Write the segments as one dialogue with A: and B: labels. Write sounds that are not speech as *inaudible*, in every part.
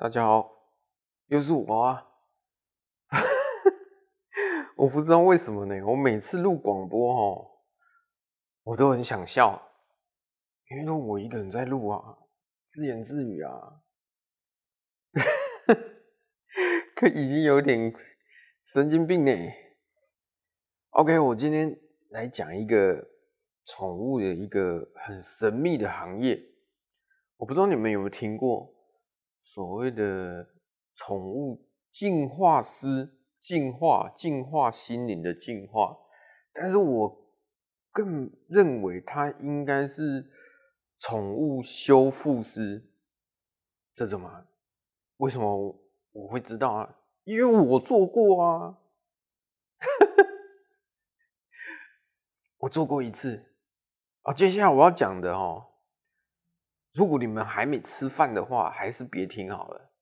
A: 大家好，又是我啊！*laughs* 我不知道为什么呢，我每次录广播哦，我都很想笑，因为都我一个人在录啊，自言自语啊，*laughs* 可已经有点神经病呢。OK，我今天来讲一个宠物的一个很神秘的行业，我不知道你们有没有听过。所谓的宠物进化师，进化、进化心灵的进化，但是我更认为他应该是宠物修复师，这怎么？为什么我会知道啊？因为我做过啊，*laughs* 我做过一次。啊，接下来我要讲的哦。如果你们还没吃饭的话，还是别听好了。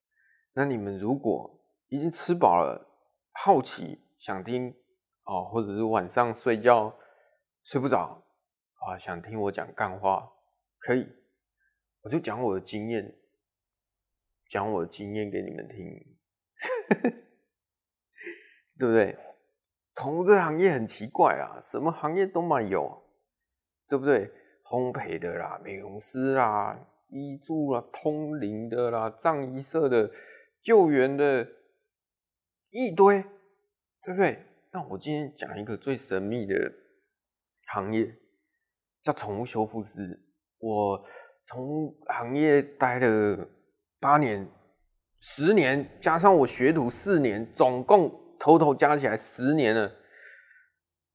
A: 那你们如果已经吃饱了，好奇想听哦，或者是晚上睡觉睡不着啊，想听我讲干话，可以，我就讲我的经验，讲我的经验给你们听，*laughs* 对不对？宠物这行业很奇怪啊，什么行业都蛮有，对不对？烘焙的啦，美容师啦，医助啦，通灵的啦，葬仪社的，救援的，一堆，对不对？那我今天讲一个最神秘的行业，叫宠物修复师。我从行业待了八年、十年，加上我学徒四年，总共头头加起来十年了。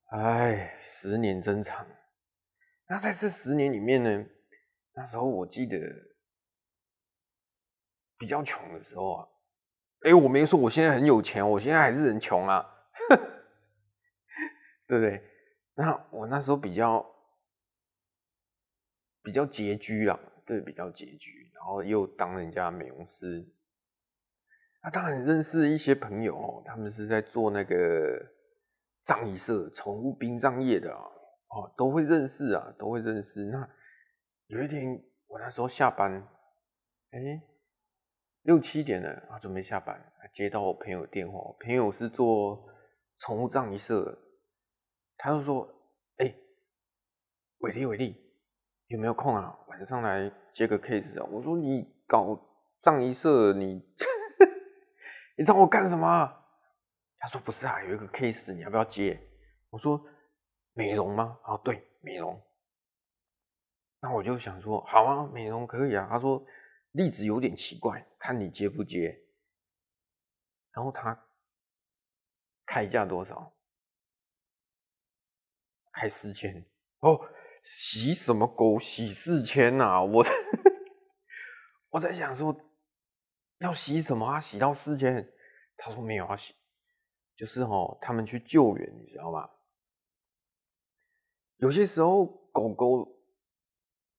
A: 哎，十年真长。那在这十年里面呢，那时候我记得比较穷的时候啊，哎，我没说我现在很有钱，我现在还是很穷啊，*laughs* 对不对？那我那时候比较比较拮据啦，对，比较拮据，然后又当人家美容师，那当然认识一些朋友哦，他们是在做那个葬仪社、宠物殡葬业的啊。哦都会认识啊，都会认识。那有一天，我那时候下班，哎，六七点了啊，准备下班，接到我朋友电话。我朋友是做宠物葬仪社的，他就说：“哎，伟力，伟力，有没有空啊？晚上来接个 case 啊？”我说：“你搞葬仪社，你 *laughs* 你找我干什么？”他说：“不是啊，有一个 case，你要不要接？”我说。美容吗？啊，对，美容。那我就想说，好啊，美容可以啊。他说例子有点奇怪，看你接不接。然后他开价多少？开四千。哦，洗什么狗？洗四千呐？我我在想说，要洗什么啊？洗到四千？他说没有要洗，就是哦，他们去救援，你知道吗？有些时候狗狗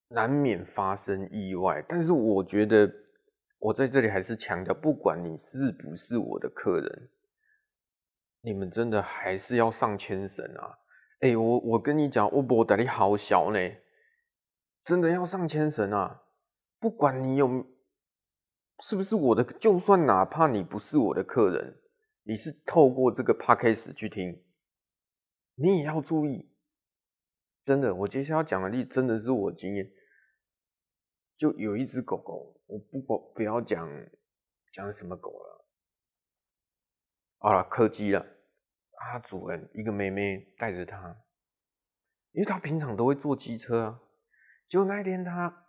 A: 难免发生意外，但是我觉得我在这里还是强调，不管你是不是我的客人，你们真的还是要上牵绳啊！哎、我我跟你讲，我波打力好小呢，真的要上牵绳啊！不管你有是不是我的，就算哪怕你不是我的客人，你是透过这个 podcast 去听，你也要注意。真的，我接下来要讲的例子真的是我经验。就有一只狗狗，我不不不要讲讲什么狗了，好了，柯基了。它主人一个妹妹带着它，因为它平常都会坐机车啊。结果那一天它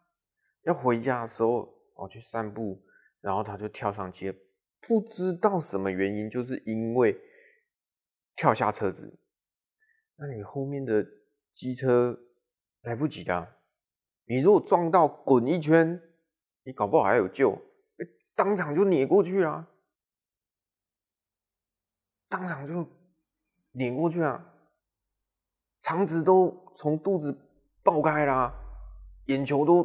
A: 要回家的时候，我去散步，然后它就跳上街，不知道什么原因，就是因为跳下车子。那你后面的？机车来不及的，你如果撞到滚一圈，你搞不好还有救，当场就碾过去了，当场就碾过去啊，肠子都从肚子爆开了，眼球都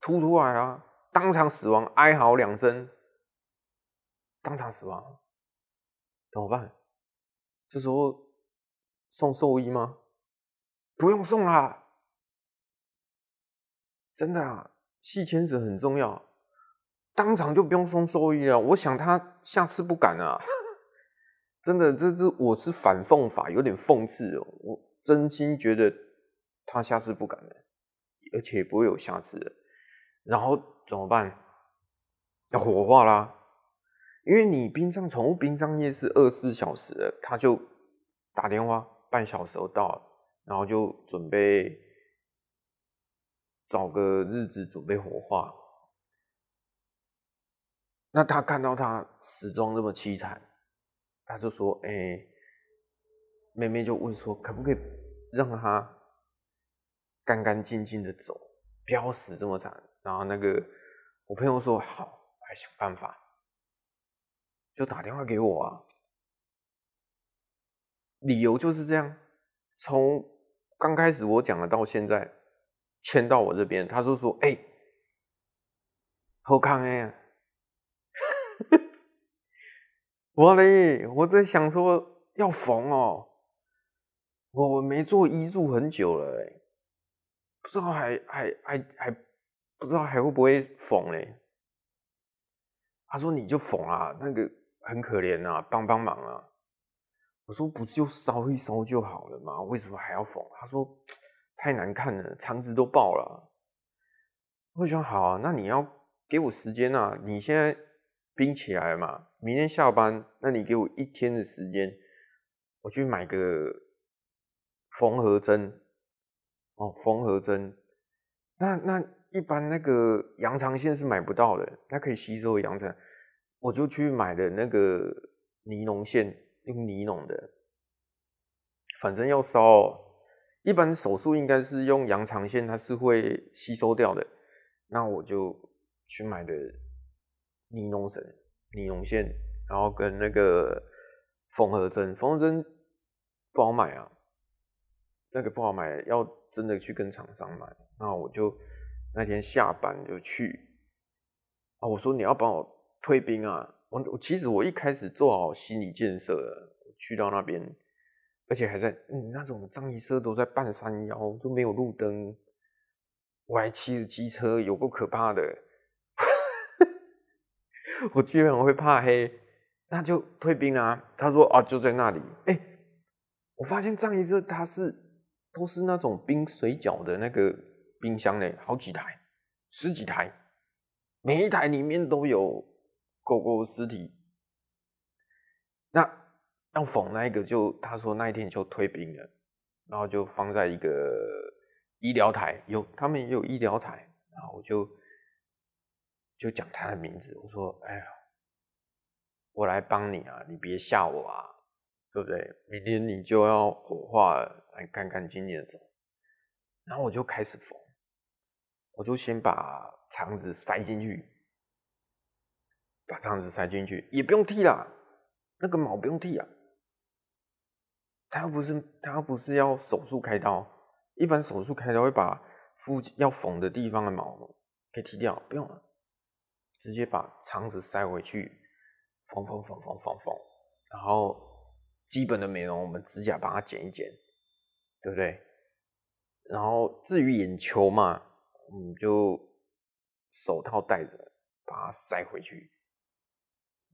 A: 凸出来了，当场死亡，哀嚎两声，当场死亡，怎么办？这时候送兽医吗？不用送啦，真的啊，系牵绳很重要。当场就不用送兽医了。我想他下次不敢啊，真的，这是我是反讽法，有点讽刺哦。我真心觉得他下次不敢了，而且不会有下次了。然后怎么办？要火化啦，因为你殡葬宠物殡葬业是二十四小时的，他就打电话，半小时都到了，然后就准备找个日子准备火化。那他看到他死状这么凄惨，他就说：“哎、妹妹就问说，可不可以让他干干净净的走，不要死这么惨。”然后那个我朋友说：“好，我来想办法。”就打电话给我啊，理由就是这样。从刚开始我讲的到现在，签到我这边，他就说：“哎、欸，好康哎。*laughs* ”我嘞，我在想说要缝哦，我没做医助很久了，哎，不知道还还还还。不知道还会不会缝嘞？他说你就缝啊，那个很可怜啊，帮帮忙啊。我说不就烧一烧就好了吗？为什么还要缝？他说太难看了，肠子都爆了。我想好啊，那你要给我时间啊。你现在冰起来了嘛，明天下班，那你给我一天的时间，我去买个缝合针。哦，缝合针，那那。一般那个羊肠线是买不到的，它可以吸收羊肠，我就去买的那个尼龙线，用尼龙的，反正要烧。一般手术应该是用羊肠线，它是会吸收掉的，那我就去买的尼龙绳、尼龙线，然后跟那个缝合针，缝合针不好买啊，那个不好买，要真的去跟厂商买，那我就。那天下班就去啊！我说你要帮我退冰啊！我其实我一开始做好心理建设了，去到那边，而且还在嗯那种葬仪社都在半山腰，就没有路灯，我还骑着机车，有够可怕的。*laughs* 我居然会怕黑，那就退兵啊！他说啊就在那里，哎、我发现葬仪社它是都是那种冰水饺的那个。冰箱呢，好几台，十几台，每一台里面都有狗狗尸体。那要缝那一个就，他说那一天就退兵了，然后就放在一个医疗台，有他们也有医疗台，然后我就就讲他的名字，我说：“哎呀，我来帮你啊，你别吓我啊，对不对？明天你就要火化了，来干干净净的走。”然后我就开始缝。我就先把肠子塞进去，把肠子塞进去，也不用剃啦，那个毛不用剃啊。他不是他不是要手术开刀，一般手术开刀会把附近要缝的地方的毛给剃掉，不用了，直接把肠子塞回去，缝缝缝缝缝缝，然后基本的美容，我们指甲帮它剪一剪，对不对？然后至于眼球嘛。嗯，就手套戴着，把它塞回去，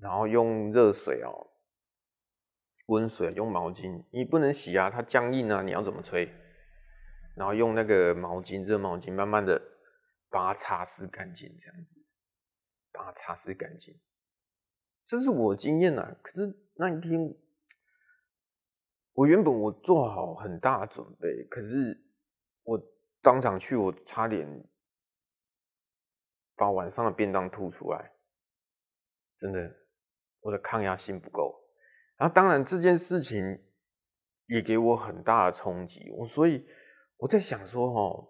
A: 然后用热水哦，温水用毛巾，你不能洗啊，它僵硬啊，你要怎么吹？然后用那个毛巾，热毛巾，慢慢的把它擦拭干净，这样子，把它擦拭干净。这是我的经验啊，可是那一天，我原本我做好很大的准备，可是我。当场去，我差点把晚上的便当吐出来，真的，我的抗压性不够。然后，当然这件事情也给我很大的冲击。我所以我在想说，哦，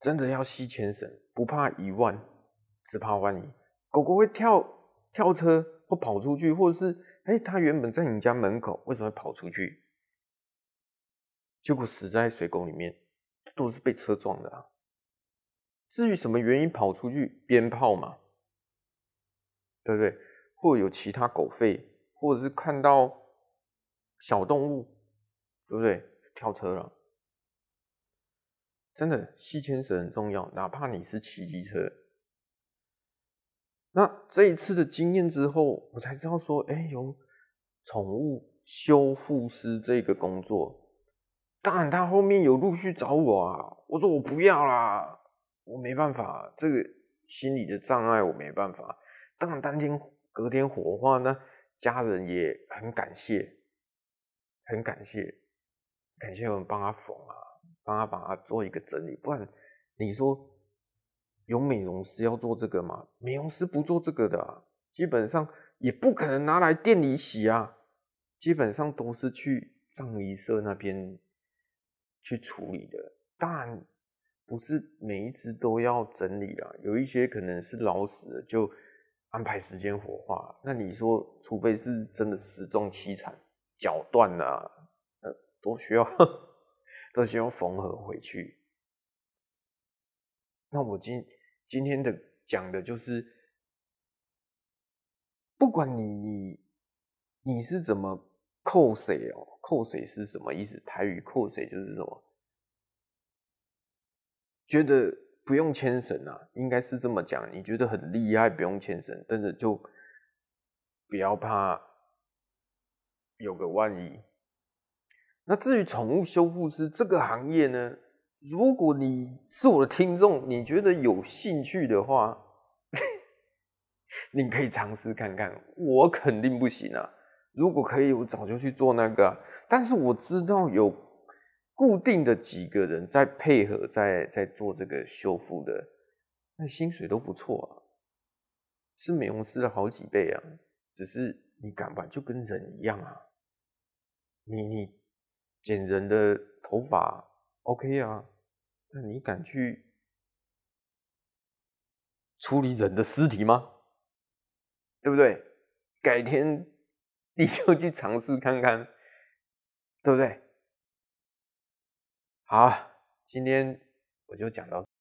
A: 真的要系牵绳，不怕一万，只怕万一。狗狗会跳跳车或跑出去，或者是，哎，它原本在你家门口，为什么会跑出去？结果死在水沟里面。都是被车撞的啊！至于什么原因跑出去，鞭炮嘛，对不对？或有其他狗吠，或者是看到小动物，对不对？跳车了，真的系牵绳很重要，哪怕你是骑机车。那这一次的经验之后，我才知道说，哎，有宠物修复师这个工作。当然，他后面有陆续找我啊，我说我不要啦，我没办法，这个心理的障碍我没办法。当然，当天隔天火化呢，家人也很感谢，很感谢，感谢我们帮他缝啊，帮他把它做一个整理。不然，你说有美容师要做这个吗？美容师不做这个的，基本上也不可能拿来店里洗啊，基本上都是去葬仪社那边。去处理的，当然不是每一只都要整理啦，有一些可能是老死了，就安排时间火化。那你说，除非是真的死状凄惨，脚断了，呃，都需要 *laughs* 都需要缝合回去。那我今今天的讲的就是，不管你你你是怎么。扣谁哦？扣谁是什么意思？台语扣谁就是什么？觉得不用牵绳啊，应该是这么讲。你觉得很厉害，不用牵绳，但是就不要怕有个万一。那至于宠物修复师这个行业呢？如果你是我的听众，你觉得有兴趣的话，*laughs* 你可以尝试看看。我肯定不行啊。如果可以，我早就去做那个。但是我知道有固定的几个人在配合，在在做这个修复的，那薪水都不错啊，是美容师的好几倍啊。只是你敢吧，就跟人一样啊。你你剪人的头发 OK 啊，那你敢去处理人的尸体吗？对不对？改天。你就去尝试看看，对不对？好，今天我就讲到。